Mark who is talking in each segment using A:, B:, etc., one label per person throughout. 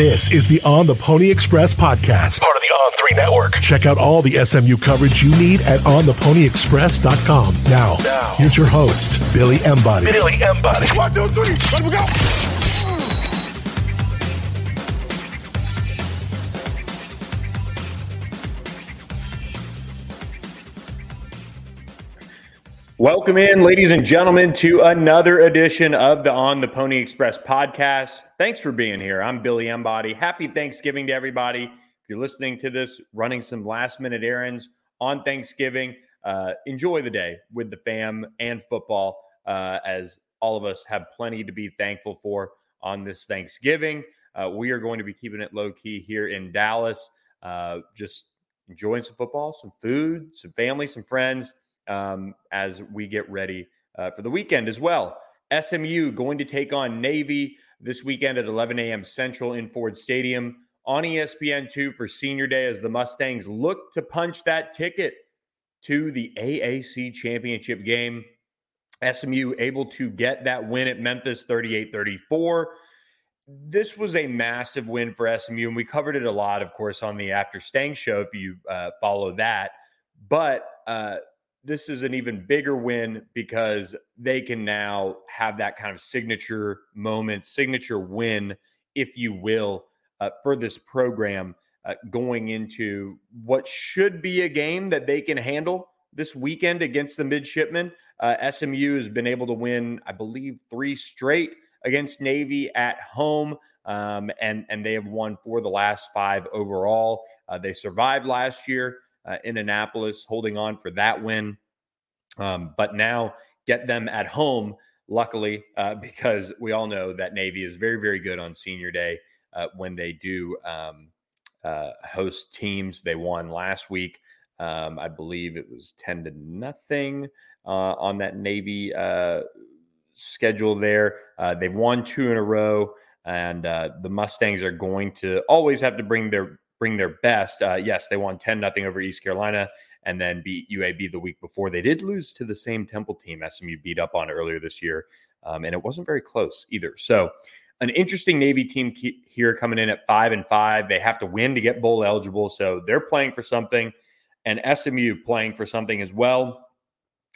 A: This is the On the Pony Express podcast, part of the On3 network. Check out all the SMU coverage you need at ontheponyexpress.com. Now, now, here's your host, Billy Embody. Billy Embody. One, two, three, let we go.
B: Welcome in, ladies and gentlemen, to another edition of the On the Pony Express podcast. Thanks for being here. I'm Billy Embody. Happy Thanksgiving to everybody. If you're listening to this, running some last minute errands on Thanksgiving, uh, enjoy the day with the fam and football, uh, as all of us have plenty to be thankful for on this Thanksgiving. Uh, we are going to be keeping it low key here in Dallas, uh, just enjoying some football, some food, some family, some friends um, as we get ready uh, for the weekend as well. SMU going to take on Navy this weekend at 11 a.m. Central in Ford Stadium on E ESPN2 for Senior Day as the Mustangs look to punch that ticket to the AAC championship game. SMU able to get that win at Memphis 38 34. This was a massive win for SMU, and we covered it a lot, of course, on the After Stang show if you uh, follow that. But uh, this is an even bigger win because they can now have that kind of signature moment, signature win, if you will, uh, for this program uh, going into what should be a game that they can handle this weekend against the midshipmen. Uh, SMU has been able to win, I believe, three straight against Navy at home, um, and and they have won for the last five overall. Uh, they survived last year uh, in Annapolis, holding on for that win. Um, but now get them at home, luckily, uh, because we all know that Navy is very, very good on senior day uh, when they do um, uh, host teams. They won last week. Um, I believe it was 10 to nothing uh, on that Navy uh, schedule there. They've won two in a row, and uh, the Mustangs are going to always have to bring their bring their best. Uh, yes, they won 10 nothing over East Carolina and then beat UAB the week before. They did lose to the same Temple team SMU beat up on earlier this year, um, and it wasn't very close either. So, an interesting Navy team here coming in at five and five. They have to win to get bowl eligible, so they're playing for something, and SMU playing for something as well.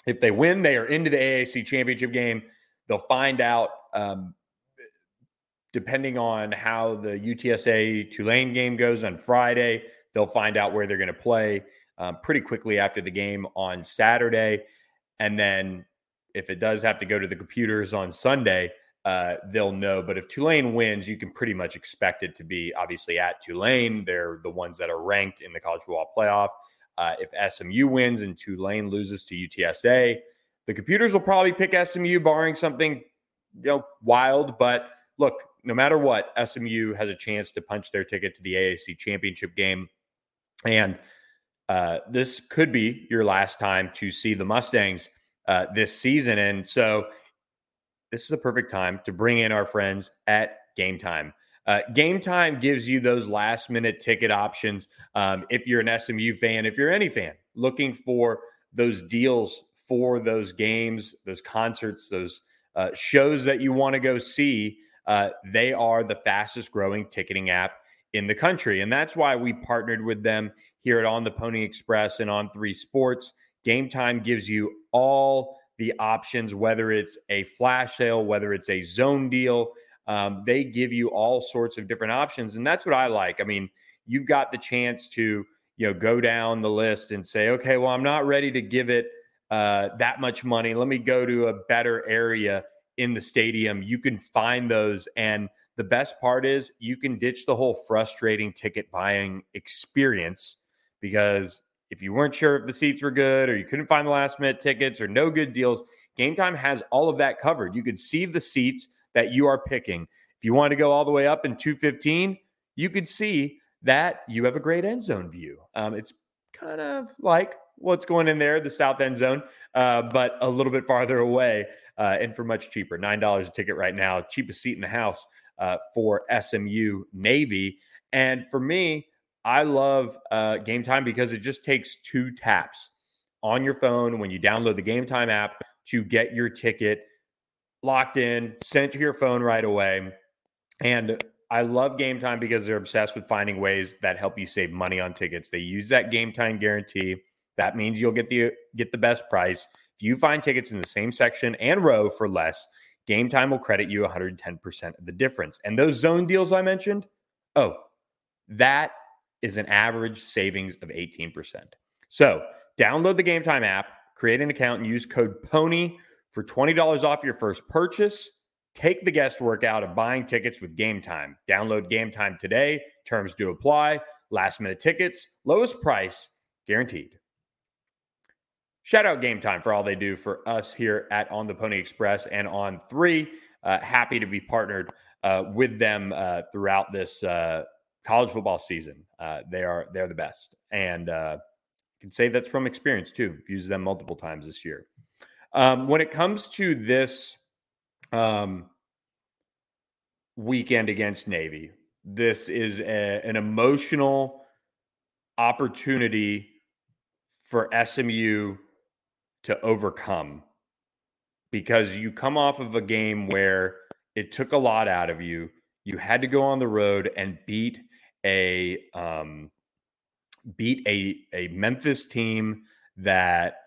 B: If they win, they are into the AAC championship game. They'll find out. Um, depending on how the UTSA Tulane game goes on Friday, they'll find out where they're going to play um, pretty quickly after the game on Saturday. And then if it does have to go to the computers on Sunday, uh, they'll know. But if Tulane wins, you can pretty much expect it to be obviously at Tulane. They're the ones that are ranked in the college football playoff. Uh, if SMU wins and Tulane loses to UTSA, the computers will probably pick SMU, barring something you know wild. But look, no matter what, SMU has a chance to punch their ticket to the AAC championship game, and uh, this could be your last time to see the Mustangs uh, this season. And so, this is the perfect time to bring in our friends at Gametime. Uh, Gametime gives you those last minute ticket options. Um, if you're an SMU fan, if you're any fan looking for those deals for those games, those concerts, those uh, shows that you want to go see, uh, they are the fastest growing ticketing app in the country. And that's why we partnered with them here at On the Pony Express and on Three Sports. Gametime gives you all the options, whether it's a flash sale, whether it's a zone deal. Um, they give you all sorts of different options. And that's what I like. I mean, you've got the chance to, you know, go down the list and say, okay, well, I'm not ready to give it uh, that much money. Let me go to a better area in the stadium. You can find those. And the best part is you can ditch the whole frustrating ticket buying experience because if you weren't sure if the seats were good or you couldn't find the last minute tickets or no good deals, Gametime has all of that covered. You could see the seats that you are picking. If If you want to go all the way up in 215, you could see that you have a great end zone view. Um, it's kind of like what's going in there, the south end zone, uh, but a little bit farther away uh, and for much cheaper. $9 a ticket right now, cheapest seat in the house uh, for SMU Navy. And for me, I love uh, Gametime because it just takes two taps on your phone when you download the Gametime app to get your ticket locked in, sent to your phone right away. And I love Gametime because they're obsessed with finding ways that help you save money on tickets. They use that Gametime guarantee. That means you'll get the get the best price. If you find tickets in the same section and row for less, Gametime will credit you 110% of the difference. And those zone deals I mentioned, oh, that is an average savings of 18%. So, download the Gametime app, create an account and use code PONY for $20 off your first purchase. Take the guesswork out of buying tickets with Gametime. Download Gametime today. Terms do apply. Last minute tickets, lowest price guaranteed. Shout out Gametime for all they do for us here at On the Pony Express and on three. Uh, happy to be partnered uh, with them uh, throughout this uh, college football season. Uh, they are they're the best, and uh, can say that's from experience too. I've used them multiple times this year. Um, when it comes to this um, weekend against Navy, this is a, an emotional opportunity for SMU to overcome because you come off of a game where it took a lot out of you. You had to go on the road and beat a um, beat a a Memphis team that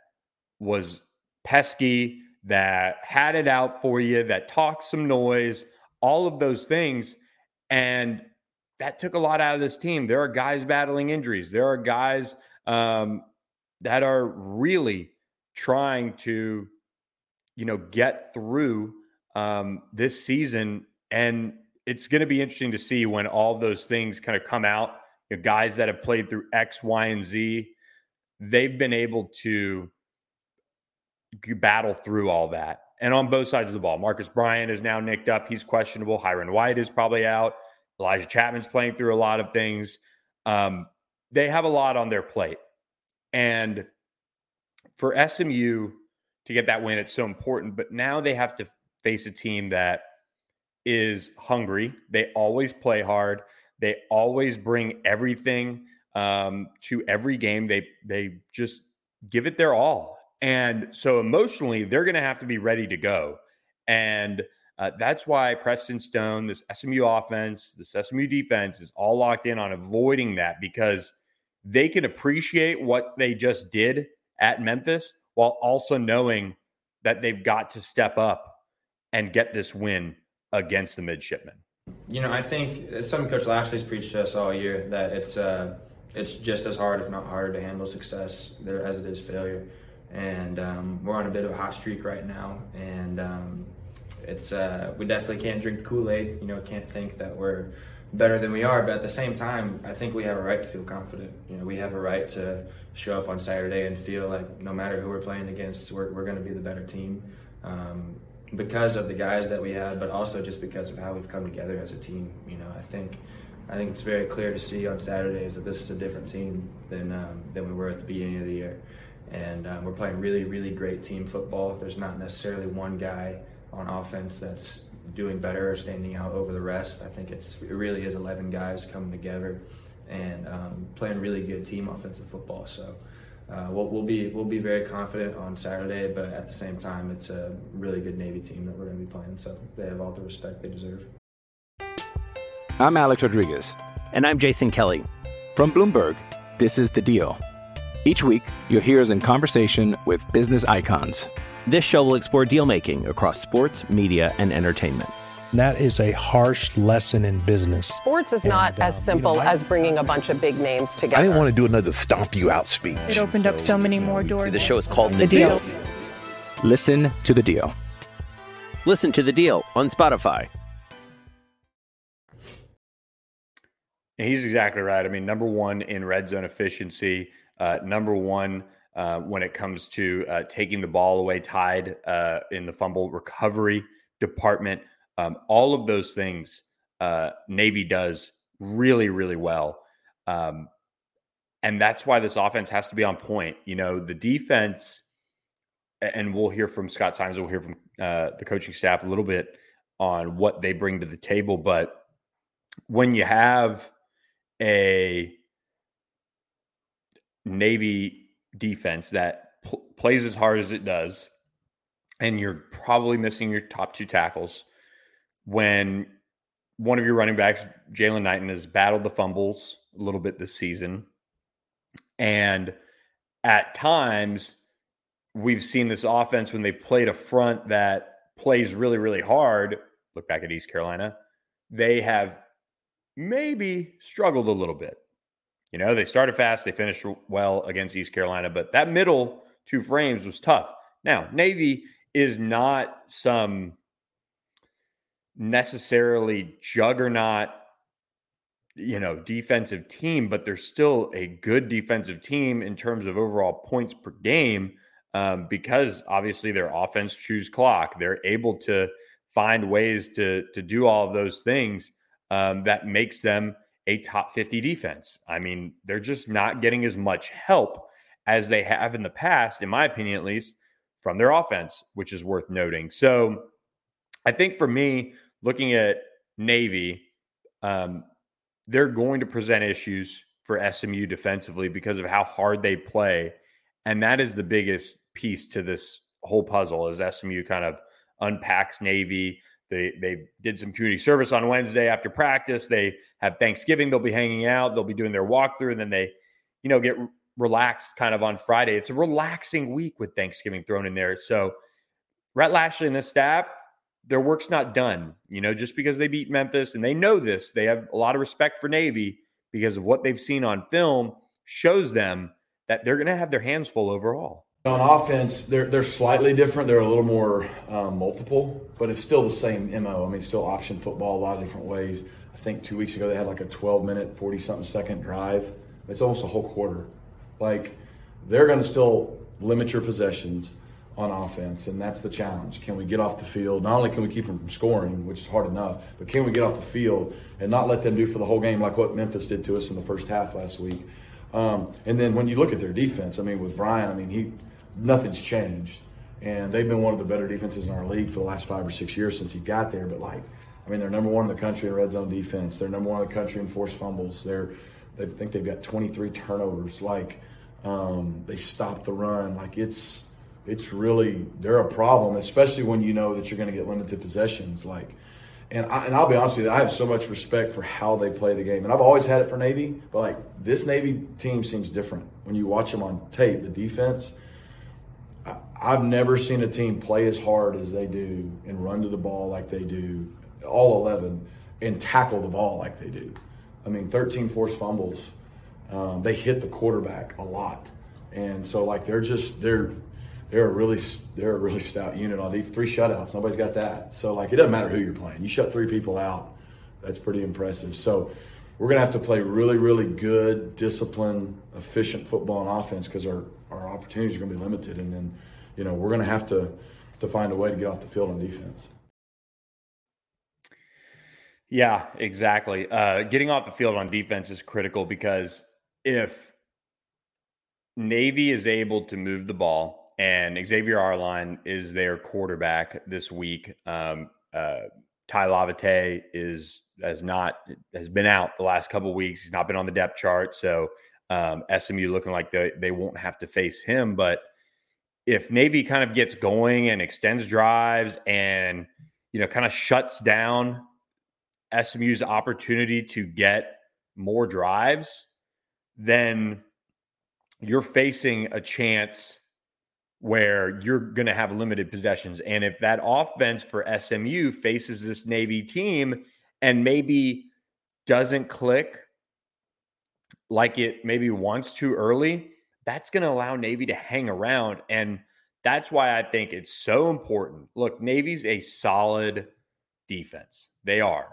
B: was pesky, that had it out for you, that talked some noise, all of those things, and that took a lot out of this team. There are guys battling injuries. There are guys um, that are really trying to, you know, get through um, this season. And it's going to be interesting to see when all those things kind of come out. You know, guys that have played through X, Y, and Z, they've been able to battle through all that. And on both sides of the ball, Marcus Bryant is now nicked up. He's questionable. Hyrin White is probably out. Elijah Chapman's playing through a lot of things. Um, they have a lot on their plate. And for SMU to get that win, it's so important. But now they have to face a team that is hungry. They always play hard. They always bring everything um, to every game. They they just give it their all. And so emotionally, they're going to have to be ready to go. And uh, that's why Preston Stone, this SMU offense, this SMU defense is all locked in on avoiding that because they can appreciate what they just did at Memphis while also knowing that they've got to step up and get this win against the midshipmen.
C: You know, I think some Coach Lashlee's preached to us all year that it's uh, it's just as hard, if not harder, to handle success there as it is failure. And um, we're on a bit of a hot streak right now, and um, it's uh, we definitely can't drink Kool Aid. You know, can't think that we're better than we are. But at the same time, I think we have a right to feel confident. You know, we have a right to show up on Saturday and feel like no matter who we're playing against, we're, we're going to be the better team um, because of the guys that we have, but also just because of how we've come together as a team. You know, I think I think it's very clear to see on Saturdays that this is a different team than um, than we were at the beginning of the year, and um, we're playing really really great team football. There's not necessarily one guy on offense that's doing better or standing out over the rest. I think it's it really is 11 guys coming together and um, playing really good team offensive football. So uh, we'll, we'll, be we'll be very confident on Saturday, but at the same time, it's a really good Navy team that we're going to be playing. So they have all the respect they deserve.
D: I'm Alex Rodriguez,
E: and I'm Jason Kelly
D: from Bloomberg. This is the Deal. Each week, you'll hear us in conversation with business icons.
E: This show will explore deal making across sports, media, and entertainment.
F: That is a harsh lesson in business.
G: Sports is not
F: And,
G: as simple
F: you know, I-
G: as bringing a bunch of big names together.
H: I didn't want to do another stomp you out speech.
I: It opened up so many more doors.
E: The show is called
I: The Deal.
D: Listen to the deal.
E: Listen to the deal on Spotify.
B: He's exactly right. I mean, number one in red zone efficiency, uh, number one uh, when it comes to uh, taking the ball away, tied uh, in the fumble recovery department. Um, all of those things uh, Navy does really, really well. Um, and that's why this offense has to be on point. You know, the defense, and we'll hear from Scott Symons, we'll hear from uh, the coaching staff a little bit on what they bring to the table. But when you have a Navy defense that pl- plays as hard as it does, and you're probably missing your top two tackles when one of your running backs, Jaylan Knighton, has battled the fumbles a little bit this season. And at times, we've seen this offense when they played a front that plays really, really hard. Look back at East Carolina. They have maybe struggled a little bit. You know, they started fast, they finished well against East Carolina, but that middle two frames was tough. Now, Navy is not some necessarily juggernaut you know defensive team but they're still a good defensive team in terms of overall points per game um, because obviously their offense chews clock they're able to find ways to to do all of those things um, that makes them a top 50 defense i mean they're just not getting as much help as they have in the past in my opinion at least from their offense which is worth noting so i think for me looking at navy um, they're going to present issues for SMU defensively because of how hard they play. And that is the biggest piece to this whole puzzle as SMU kind of unpacks Navy. They they did some community service on Wednesday after practice. They have Thanksgiving. They'll be hanging out. They'll be doing their walkthrough, and then they, you know, get relaxed kind of on Friday. It's a relaxing week with Thanksgiving thrown in there. So Rhett Lashlee and the staff, their work's not done. You know, just because they beat Memphis and they know this, they have a lot of respect for Navy because of what they've seen on film shows them that they're going to have their hands full overall.
J: On offense, they're they're slightly different. They're a little more um, multiple, but it's still the same mo. I mean, still option football a lot of different ways. I think two weeks ago they had like a 12 minute, 40 something second drive. It's almost a whole quarter. Like they're going to still limit your possessions on offense, and that's the challenge. Can we get off the field? Not only can we keep them from scoring, which is hard enough, but can we get off the field and not let them do for the whole game like what Memphis did to us in the first half last week? Um, and then when you look at their defense, I mean, with Brian, I mean, he nothing's changed, and they've been one of the better defenses in our league for the last five or six years since he got there. But like, I mean, they're number one in the country in red zone defense. They're number one in the country in forced fumbles. They're they think they've got 23 turnovers. Like, um, they stop the run. Like it's it's really they're a problem, especially when you know that you're going to get limited possessions. Like, and I, and I'll be honest with you, I have so much respect for how they play the game, and I've always had it for Navy. But like this Navy team seems different when you watch them on tape. The defense, I've never seen a team play as hard as they do and run to the ball like they do, all eleven, and tackle the ball like they do. I mean, 13 forced fumbles. Um, they hit the quarterback a lot, and so like they're just they're they're a really they're a really stout unit on these three shutouts. Nobody's got that. So like it doesn't matter who you're playing. You shut three people out. That's pretty impressive. So we're gonna have to play really, really good, disciplined, efficient football and offense because our, our opportunities are gonna be limited. And then, you know, we're gonna have to to find a way to get off the field on defense.
B: Yeah, exactly. Uh, getting off the field on defense is critical because if Navy is able to move the ball and Xavier Arline is their quarterback this week. Um, uh, Tai Lavatai is has not has been out the last couple weeks. He's not been on the depth chart, so um, SMU looking like they they won't have to face him. But if Navy kind of gets going and extends drives and you know kind of shuts down SMU's opportunity to get more drives, then you're facing a chance where you're going to have limited possessions. And if that offense for SMU faces this Navy team and maybe doesn't click like it maybe wants to early, that's going to allow Navy to hang around. And that's why I think it's so important. Look, Navy's a solid defense. They are.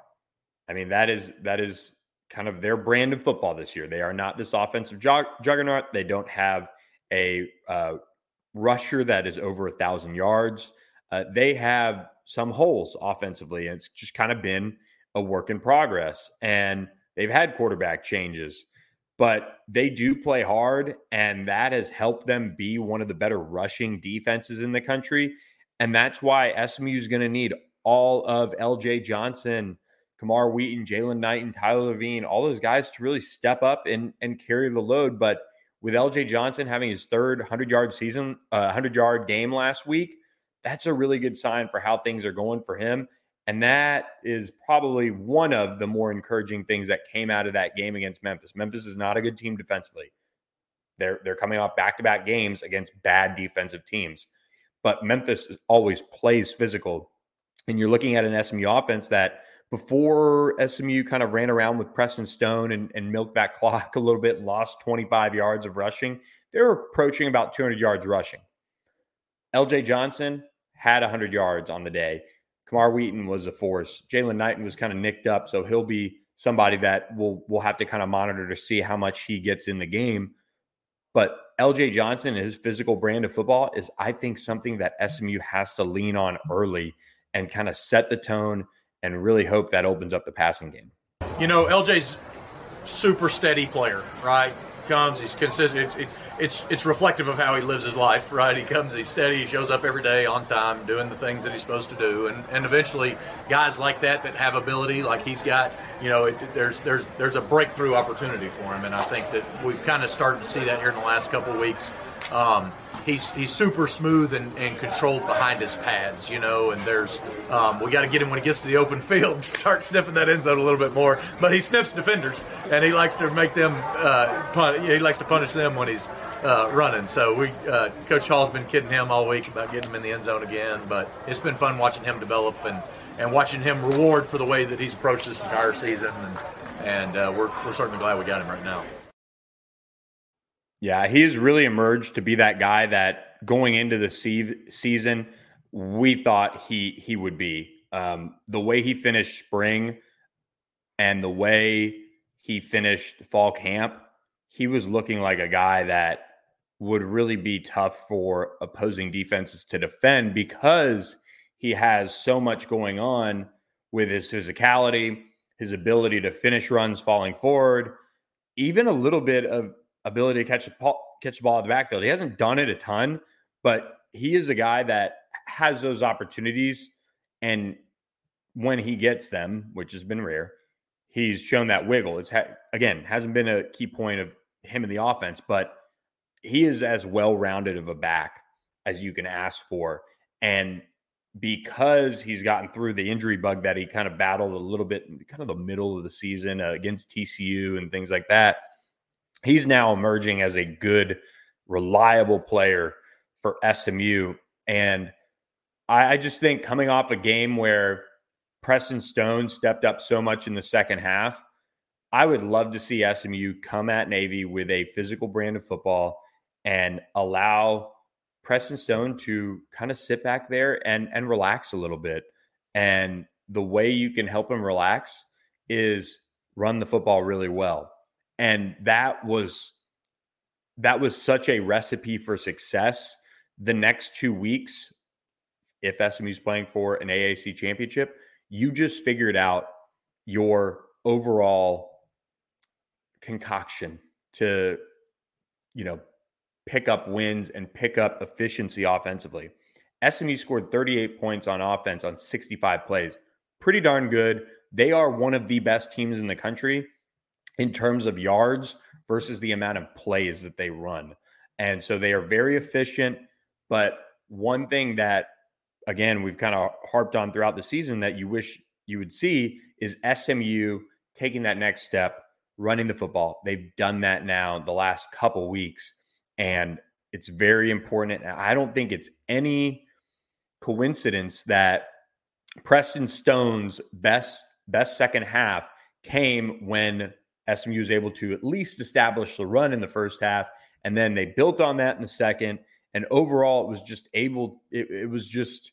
B: I mean, that is that is kind of their brand of football this year. They are not this offensive juggernaut. They don't have a uh, rusher that is over a thousand yards. Uh, they have some holes offensively, and it's just kind of been a work in progress and they've had quarterback changes, but they do play hard and that has helped them be one of the better rushing defenses in the country. And that's why SMU is going to need all of LJ Johnson, Camar Wheaton, Jaylan Knight, and Tyler Lavine, all those guys to really step up and, and carry the load. But with LJ Johnson having his third 100 yard season, uh, 100 yard game last week, that's a really good sign for how things are going for him. And that is probably one of the more encouraging things that came out of that game against Memphis. Memphis is not a good team defensively. They're they're coming off back-to-back games against bad defensive teams. But Memphis always plays physical. And you're looking at an SMU offense that before SMU kind of ran around with Preston Stone and, and milked that clock a little bit, lost 25 yards of rushing, they were approaching about 200 yards rushing. LJ Johnson had 100 yards on the day. Camar Wheaton was a force. Jaylan Knighton was kind of nicked up, so he'll be somebody that we'll we'll have to kind of monitor to see how much he gets in the game. But LJ Johnson, his physical brand of football, is I think something that SMU has to lean on early and kind of set the tone and really hope that opens up the passing game.
K: You know, LJ's super steady player, right? Comes, he's consistent. It, it, it's it's reflective of how he lives his life, right? He comes, he's steady, he shows up every day on time, doing the things that he's supposed to do, and and eventually, guys like that that have ability, like he's got, you know, it, there's there's there's a breakthrough opportunity for him, and I think that we've kind of started to see that here in the last couple of weeks. Um, he's he's super smooth and, and controlled behind his pads, you know. And there's um, we got to get him when he gets to the open field, start sniffing that end zone a little bit more. But he sniffs defenders, and he likes to make them uh, pun- he likes to punish them when he's uh, running. So we uh, Coach Hall's been kidding him all week about getting him in the end zone again. But it's been fun watching him develop and and watching him reward for the way that he's approached this entire season. And and uh, we're we're certainly glad we got him right now.
B: Yeah, he's really emerged to be that guy that going into the se- season we thought he he would be. Um, the way he finished spring and the way he finished fall camp, he was looking like a guy that would really be tough for opposing defenses to defend because he has so much going on with his physicality, his ability to finish runs falling forward, even a little bit of ability to catch the ball, catch the ball at the backfield. He hasn't done it a ton, but he is a guy that has those opportunities. And when he gets them, which has been rare, he's shown that wiggle. It's ha- again hasn't been a key point of him in the offense, but he is as well rounded of a back as you can ask for. And because he's gotten through the injury bug that he kind of battled a little bit, kind of the middle of the season uh, against TCU and things like that he's now emerging as a good, reliable player for SMU. And I, I just think coming off a game where Preston Stone stepped up so much in the second half, I would love to see SMU come at Navy with a physical brand of football and allow Preston Stone to kind of sit back there and and relax a little bit. And the way you can help him relax is run the football really well and that was that was such a recipe for success the next two weeks if smu's playing for an aac championship you just figured out your overall concoction to you know pick up wins and pick up efficiency offensively smu scored 38 points on offense on 65 plays pretty darn good they are one of the best teams in the country in terms of yards versus the amount of plays that they run. And so they are very efficient. But one thing that, again, we've kind of harped on throughout the season that you wish you would see is SMU taking that next step, running the football. They've done that now the last couple weeks. And it's very important. And I don't think it's any coincidence that Preston Stone's best best second half came when SMU was able to at least establish the run in the first half, and then they built on that in the second. And overall, it was just able. It, it was just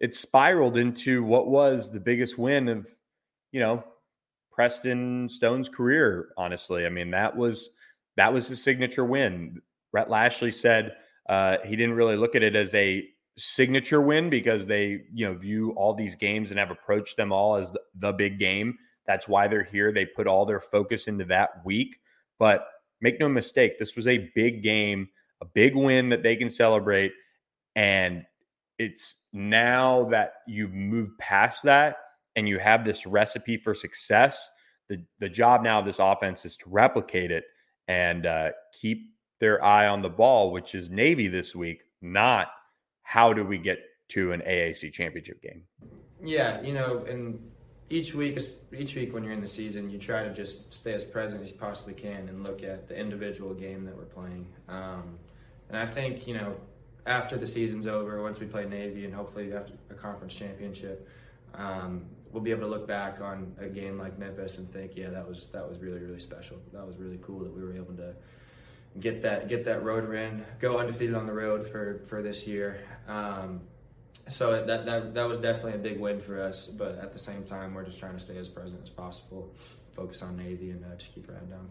B: it spiraled into what was the biggest win of you know Preston Stone's career. Honestly, I mean that was that was his signature win. Rhett Lashlee said uh, he didn't really look at it as a signature win because they, you know, view all these games and have approached them all as the, the big game. That's why they're here. They put all their focus into that week. But make no mistake, this was a big game, a big win that they can celebrate. And it's now that you've moved past that and you have this recipe for success. The, the job now of this offense is to replicate it and uh, keep their eye on the ball, which is Navy this week, not how do we get to an AAC championship game?
C: Yeah, you know, and each week, each week when you're in the season, you try to just stay as present as you possibly can and look at the individual game that we're playing. Um, and I think you know, after the season's over, once we play Navy and hopefully after a conference championship, um, we'll be able to look back on a game like Memphis and think, yeah, that was that was really really special. That was really cool that we were able to get that get that road win, go undefeated on the road for for this year. Um, so that, that that was definitely a big win for us. But at the same time, we're just trying to stay as present as possible, focus on Navy, and uh, just keep our head down.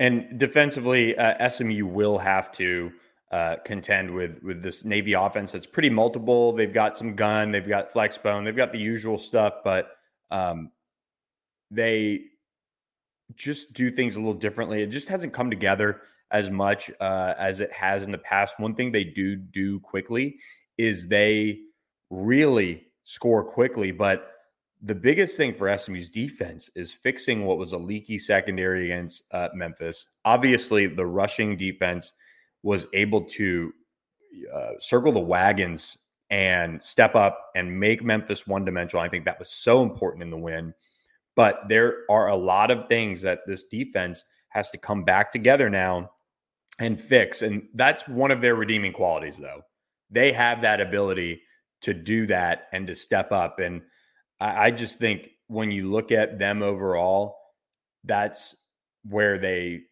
B: And defensively, uh, SMU will have to uh, contend with with this Navy offense that's pretty multiple. They've got some gun, they've got flex bone, they've got the usual stuff, but um, they just do things a little differently. It just hasn't come together as much uh, as it has in the past. One thing they do do quickly is they really score quickly, but the biggest thing for SMU's defense is fixing what was a leaky secondary against uh, Memphis. Obviously, the rushing defense was able to uh, circle the wagons and step up and make Memphis one dimensional. I think that was so important in the win. But there are a lot of things that this defense has to come back together now and fix. And that's one of their redeeming qualities, though. They have that ability to do that and to step up. And I, I just think when you look at them overall, that's where they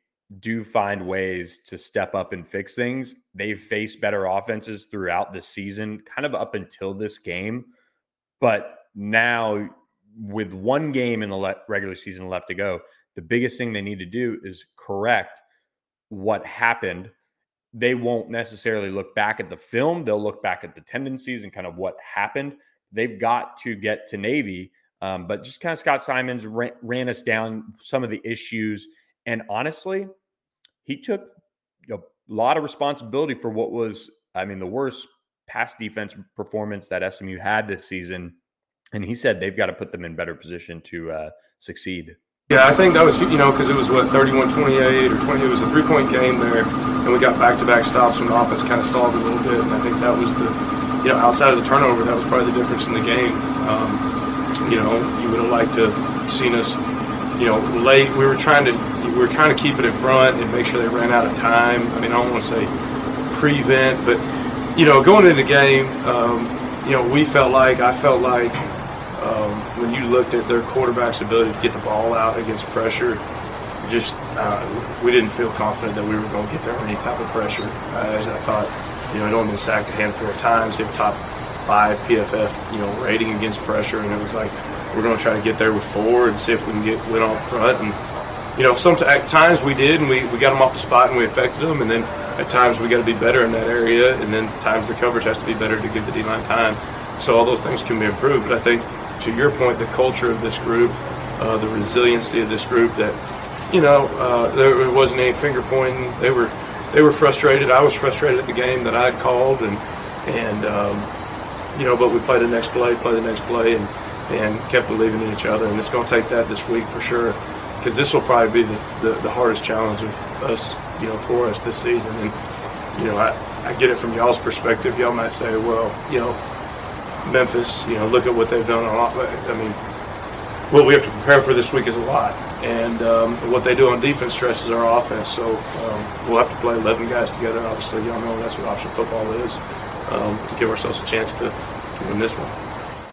B: do find ways to step up and fix things. They've faced better offenses throughout the season, kind of up until this game. But now, with one game in the le- regular season left to go, the biggest thing they need to do is correct what happened. They won't necessarily look back at the film, they'll look back at the tendencies and kind of what happened they've got to get to Navy. Um, but just kind of Scott Symons ran, ran, us down some of the issues. And honestly, he took a lot of responsibility for what was, I mean, the worst pass defense performance that SMU had this season. And he said they've got to put them in better position to uh, succeed.
L: Yeah, I think that was, you know, because it was what, 31 28 or 20, it was a three point game there. And we got back to back stops when the offense kind of stalled a little bit. And I think that was the, you know, outside of the turnover, that was probably the difference in the game. Um, you know, you would have liked to have seen us, you know, late. We were trying to we were trying to keep it in front and make sure they ran out of time. I mean, I don't want to say prevent, but you know, going into the game, um, you know, we felt like I felt like um, when you looked at their quarterback's ability to get the ball out against pressure, just uh, we didn't feel confident that we were going to get there any type of pressure. Uh, I thought you know, I'd only been sacked a handful of times. They have top five PFF, you know, rating against pressure, and it was like we're going to try to get there with four and see if we can get win off front. And you know, some at times we did, and we, we got them off the spot and we affected them. And then at times we got to be better in that area, and then times the coverage has to be better to give the D line time. So all those things can be improved. But I think to your point, the culture of this group, uh, the resiliency of this group, that you know, uh, there wasn't any finger pointing. They were they were frustrated. I was frustrated at the game that I called, and and um, you know, but we played the next play, play the next play, and and kept believing in each other. And it's going to take that this week for sure, because this will probably be the, the, the, hardest challenge of us, you know, for us this season. And you know, I, I get it from y'all's perspective. Y'all might say, well, you know, Memphis, you know, look at what they've done. A lot. I mean, what we have to prepare for this week is a lot, and um, what they do on defense stresses our offense. So um, we'll have to play 11 guys together. Obviously, y'all know that's what option football is um, to give ourselves a chance to, to win this one.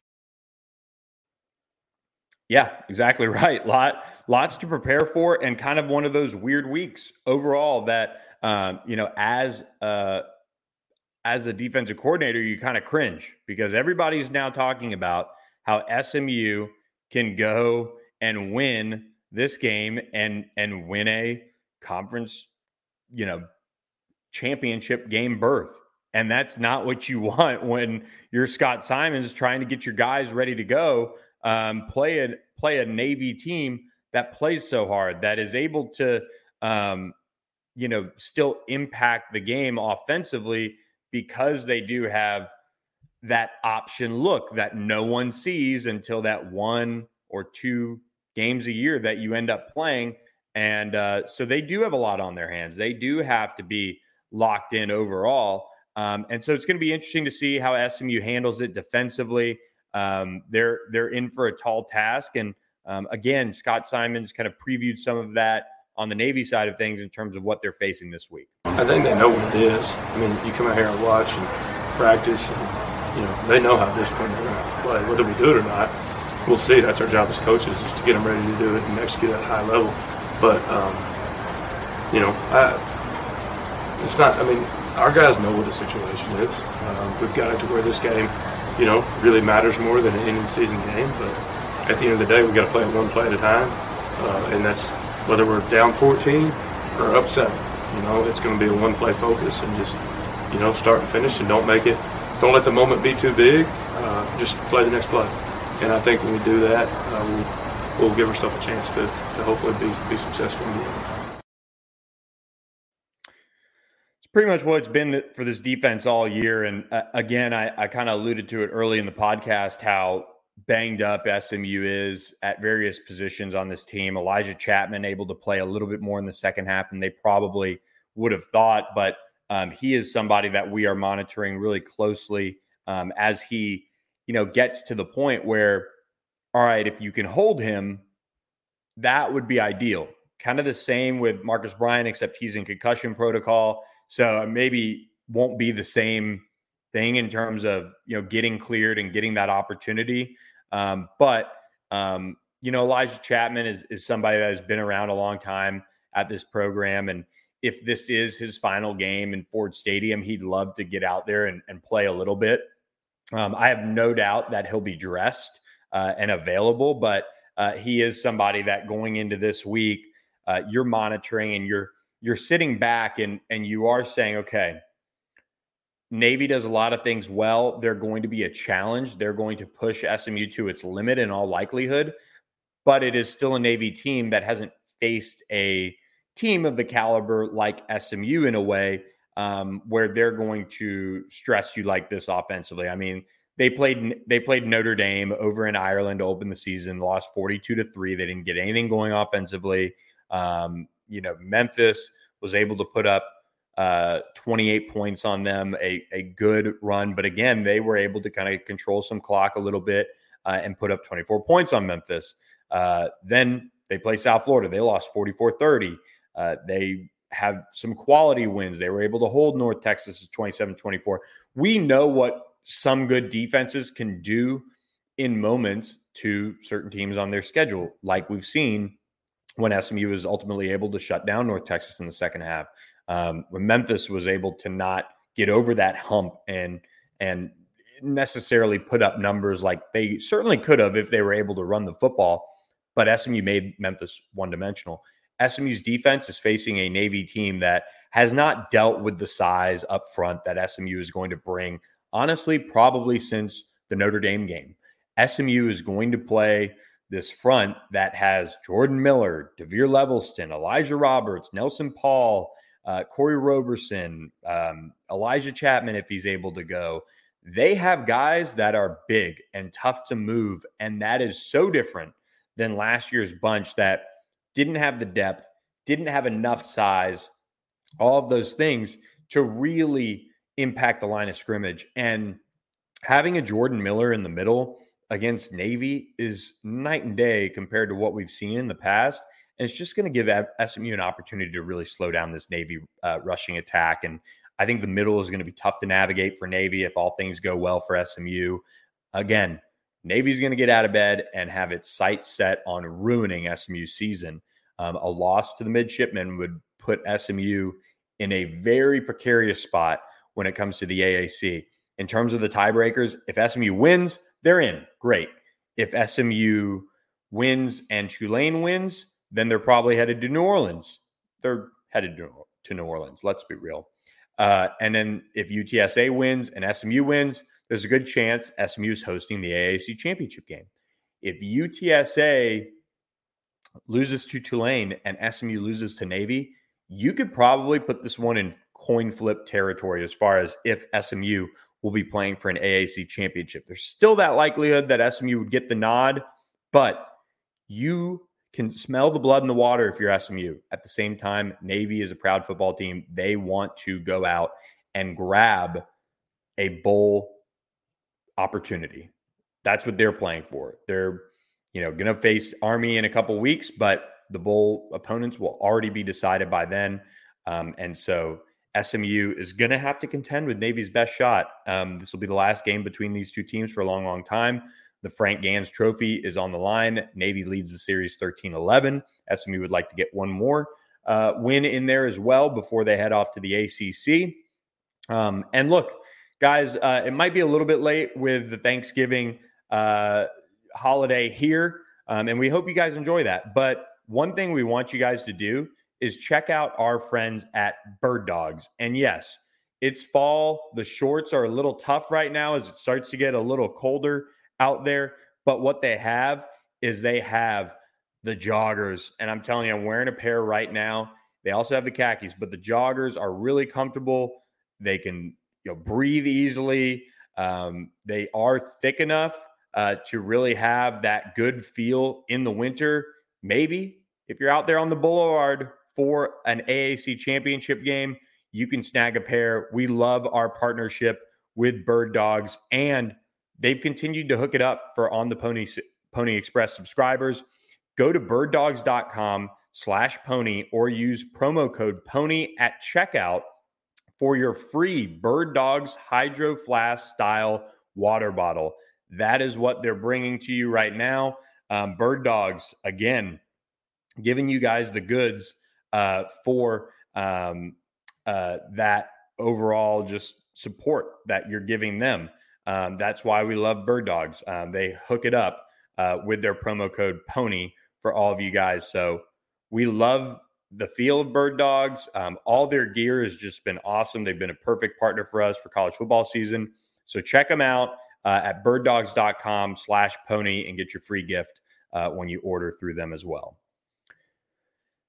B: Yeah, exactly right. Lot lots to prepare for, and kind of one of those weird weeks overall that um, you know as uh, as a defensive coordinator, you kind of cringe because everybody's now talking about how SMU can go and win this game and and win a conference, you know, championship game berth. And that's not what you want when you're Scott Symons trying to get your guys ready to go. Um, play a play a Navy team that plays so hard that is able to, um, you know, still impact the game offensively because they do have that option look that no one sees until that one or two games a year that you end up playing. And uh, so they do have a lot on their hands. They do have to be locked in overall. Um, and so it's going to be interesting to see how SMU handles it defensively. Um, they're they're in for a tall task, and um, again, Scott Symons kind of previewed some of that on the Navy side of things in terms of what they're facing this week.
L: I think they know what it is. I mean, you come out here and watch and practice, and you know they know how disciplined they're going to play. Whether we do it or not, we'll see. That's our job as coaches is to get them ready to do it and execute at a high level. But um, you know, I, it's not. I mean, our guys know what the situation is. Um, we've got it to where this game, you know, really matters more than an in season game. But at the end of the day, we've got to play it one play at a time, uh, and that's whether we're down 14 or up seven. You know, it's going to be a one play focus and just, you know, start and finish and don't make it, don't let the moment be too big. Uh, just play the next play. And I think when we do that, uh, we'll, we'll give ourselves a chance to, to hopefully be, be successful in the end.
B: It's pretty much what it's been for this defense all year. And uh, again, I, I kind of alluded to it early in the podcast how banged up SMU is at various positions on this team. Elijah Chapman able to play a little bit more in the second half than they probably would have thought, but um, he is somebody that we are monitoring really closely um, as he, you know, gets to the point where, all right, if you can hold him, that would be ideal. Kind of the same with Marcus Bryant, except he's in concussion protocol, so maybe won't be the same thing in terms of you know getting cleared and getting that opportunity. Um, but um, you know, Elijah Chapman is is somebody that has been around a long time at this program, and if this is his final game in Ford Stadium, he'd love to get out there and, and play a little bit. Um, I have no doubt that he'll be dressed uh, and available, but uh, he is somebody that going into this week, uh, you're monitoring and you're you're sitting back and and you are saying, okay, Navy does a lot of things well. They're going to be a challenge. They're going to push SMU to its limit in all likelihood, but it is still a Navy team that hasn't faced a team of the caliber like SMU in a way um, where they're going to stress you like this offensively. I mean, they played they played Notre Dame over in Ireland to open the season, lost 42 to 3. They didn't get anything going offensively. Um, you know, Memphis was able to put up uh, 28 points on them, a, a good run. But again, they were able to kind of control some clock a little bit uh, and put up 24 points on Memphis. Uh, then they play South Florida. They lost 44 30. Uh, they have some quality wins. They were able to hold North Texas 27 24. We know what some good defenses can do in moments to certain teams on their schedule, like we've seen when SMU was ultimately able to shut down North Texas in the second half um, when Memphis was able to not get over that hump and and necessarily put up numbers like they certainly could have if they were able to run the football, but SMU made Memphis one dimensional. SMU's defense is facing a Navy team that has not dealt with the size up front that SMU is going to bring, honestly, probably since the Notre Dame game. SMU is going to play this front that has Jordan Miller, DeVere Levelston, Elijah Roberts, Nelson Paul, uh, Corey Roberson, um, Elijah Chapman, if he's able to go. They have guys that are big and tough to move. And that is so different than last year's bunch that didn't have the depth, didn't have enough size, all of those things to really impact the line of scrimmage. And having a Jordan Miller in the middle against Navy is night and day compared to what we've seen in the past. And it's just going to give SMU an opportunity to really slow down this Navy uh, rushing attack. And I think the middle is going to be tough to navigate for Navy if all things go well for SMU. Again, Navy's going to get out of bed and have its sights set on ruining SMU's season. Um, a loss to the midshipmen would put SMU in a very precarious spot when it comes to the AAC. In terms of the tiebreakers, if SMU wins, they're in. Great. If SMU wins and Tulane wins, then they're probably headed to New Orleans. They're headed to New Orleans. Let's be real. Uh, and then if UTSA wins and SMU wins, there's a good chance SMU is hosting the AAC championship game. If UTSA loses to Tulane and SMU loses to Navy, you could probably put this one in coin flip territory as far as if SMU will be playing for an AAC championship. There's still that likelihood that SMU would get the nod, but you can smell the blood in the water if you're SMU. At the same time, Navy is a proud football team. They want to go out and grab a bowl opportunity. That's what they're playing for. They're, you know, going to face Army in a couple weeks, but the bowl opponents will already be decided by then. Um, and so SMU is going to have to contend with Navy's best shot. Um, this will be the last game between these two teams for a long, long time. The Frank Gansz Trophy is on the line. Navy leads the series 13 11. SMU would like to get one more uh, win in there as well before they head off to the ACC. Um, and look, guys, uh, it might be a little bit late with the Thanksgiving uh, holiday here. Um, and we hope you guys enjoy that. But one thing we want you guys to do is check out our friends at Birddogs. And yes, it's fall. The shorts are a little tough right now as it starts to get a little colder out there. But what they have is they have the joggers. And I'm telling you, I'm wearing a pair right now. They also have the khakis, but the joggers are really comfortable. They can you know breathe easily. Um, they are thick enough uh, to really have that good feel in the winter. Maybe if you're out there on the boulevard for an AAC championship game, you can snag a pair. We love our partnership with Birddogs, and they've continued to hook it up for on the Pony Pony Express subscribers. Go to birddogs.com slash pony or use promo code pony at checkout for your free Birddogs Hydro Flask style water bottle. That is what they're bringing to you right now. Um, Birddogs, again, giving you guys the goods uh, for um, uh, that overall just support that you're giving them. Um, that's why we love Birddogs. Um, they hook it up uh, with their promo code PONY for all of you guys. So we love the feel of Birddogs. Um, all their gear has just been awesome. They've been a perfect partner for us for college football season. So check them out uh, at birddogs.com slash pony and get your free gift uh, when you order through them as well.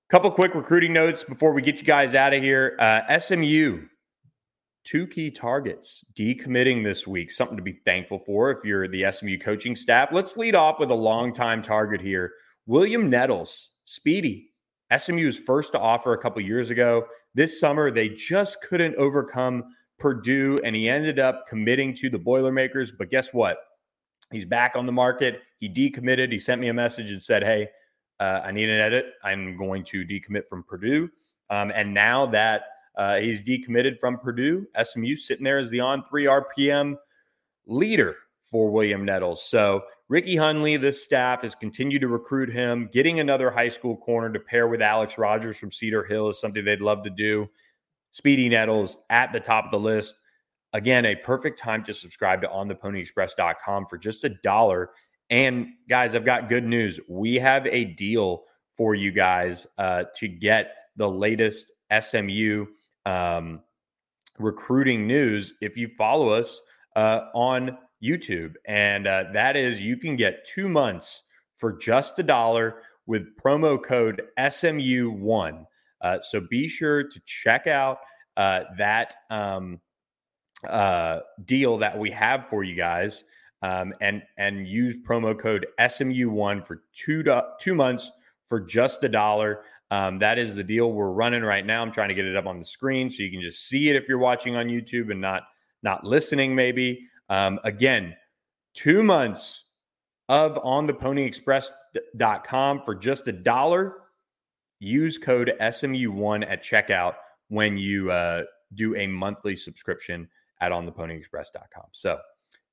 B: Couple quick recruiting notes before we get you guys out of here. Uh, SMU, two key targets decommitting this week. Something to be thankful for if you're the SMU coaching staff. Let's lead off with a long-time target here. William Nettles, Speedy, SMU's first to offer a couple years ago. This summer, they just couldn't overcome Purdue, and he ended up committing to the Boilermakers. But guess what? He's back on the market. He decommitted. He sent me a message and said, Hey, uh, I need an edit. I'm going to decommit from Purdue. Um, and now that uh, he's decommitted from Purdue, SMU sitting there as the on three RPM leader for William Nettles. So Ricky Hunley, this staff has continued to recruit him. Getting another high school corner to pair with Alex Rogers from Cedar Hill is something they'd love to do. Speedy Nettles at the top of the list. Again, a perfect time to subscribe to ontheponyexpress.com for just a dollar. And guys, I've got good news. We have a deal for you guys uh, to get the latest SMU um, recruiting news if you follow us uh, on YouTube. And uh, that is you can get two months for just a dollar with promo code SMU1. Uh, so be sure to check out uh, that um, uh, deal that we have for you guys um, and and use promo code SMU1 for two do- two months for just a dollar. Um, that is the deal we're running right now. I'm trying to get it up on the screen so you can just see it if you're watching on YouTube and not not listening. Maybe um, again, two months of ontheponyexpress.com for just a dollar. Use code SMU1 at checkout when you uh, do a monthly subscription at ontheponyexpress.com. So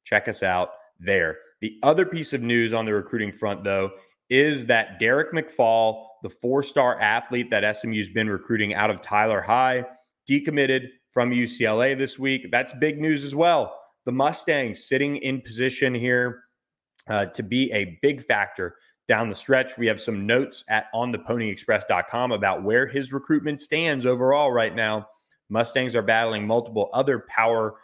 B: check us out there. The other piece of news on the recruiting front, though, is that Derek McFall, the four star athlete that SMU's been recruiting out of Tyler High, decommitted from UCLA this week. That's big news as well. The Mustangs sitting in position here uh, to be a big factor down the stretch. We have some notes at ontheponyexpress.com about where his recruitment stands overall right now. Mustangs are battling multiple other Power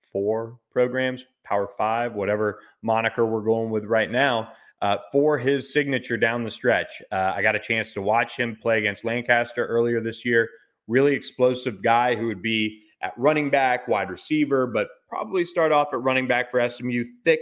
B: Four programs, Power Five, whatever moniker we're going with right now, uh, for his signature down the stretch. Uh, I got a chance to watch him play against Lancaster earlier this year. Really explosive guy who would be at running back, wide receiver, but probably start off at running back for SMU. Thick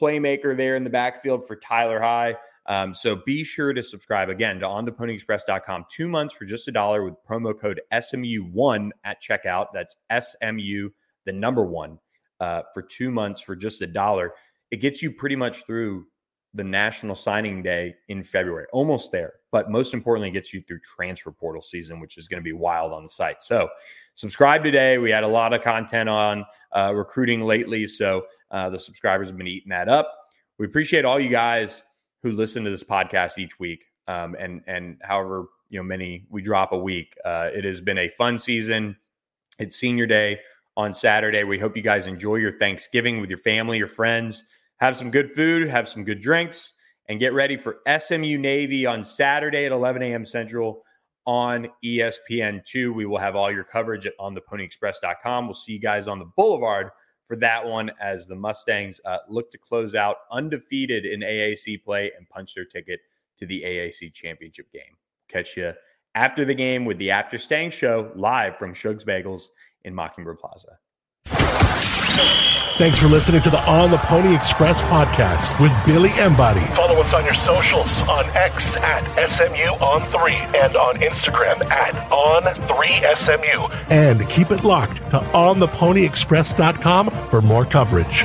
B: playmaker there in the backfield for Tyler High. Um, so be sure to subscribe again to ontheponyexpress.com. Two months for just a dollar with promo code SMU1 at checkout. That's SMU, the number one, uh, for two months for just a dollar. It gets you pretty much through the national signing day in February, almost there. But most importantly, it gets you through transfer portal season, which is going to be wild on the site. So subscribe today. We had a lot of content on uh, recruiting lately. So uh, the subscribers have been eating that up. We appreciate all you guys who listen to this podcast each week. Um, and and however you know many we drop a week. Uh, it has been a fun season. It's senior day on Saturday. We hope you guys enjoy your Thanksgiving with your family, your friends. Have some good food, have some good drinks, and get ready for SMU Navy on Saturday at 11 a.m. Central on ESPN2. We will have all your coverage on at ontheponyexpress.com. We'll see you guys on the Boulevard for that one as the Mustangs uh, look to close out undefeated in AAC play and punch their ticket to the AAC championship game. Catch you after the game with the After Stang Show live from Shug's Bagels in Mockingbird Plaza.
A: Thanks for listening to the On the Pony Express podcast with Billy Embody. Follow us on your socials on X at SMU on 3 and on Instagram at on 3SMU. And keep it locked to ontheponyexpress.com for more coverage.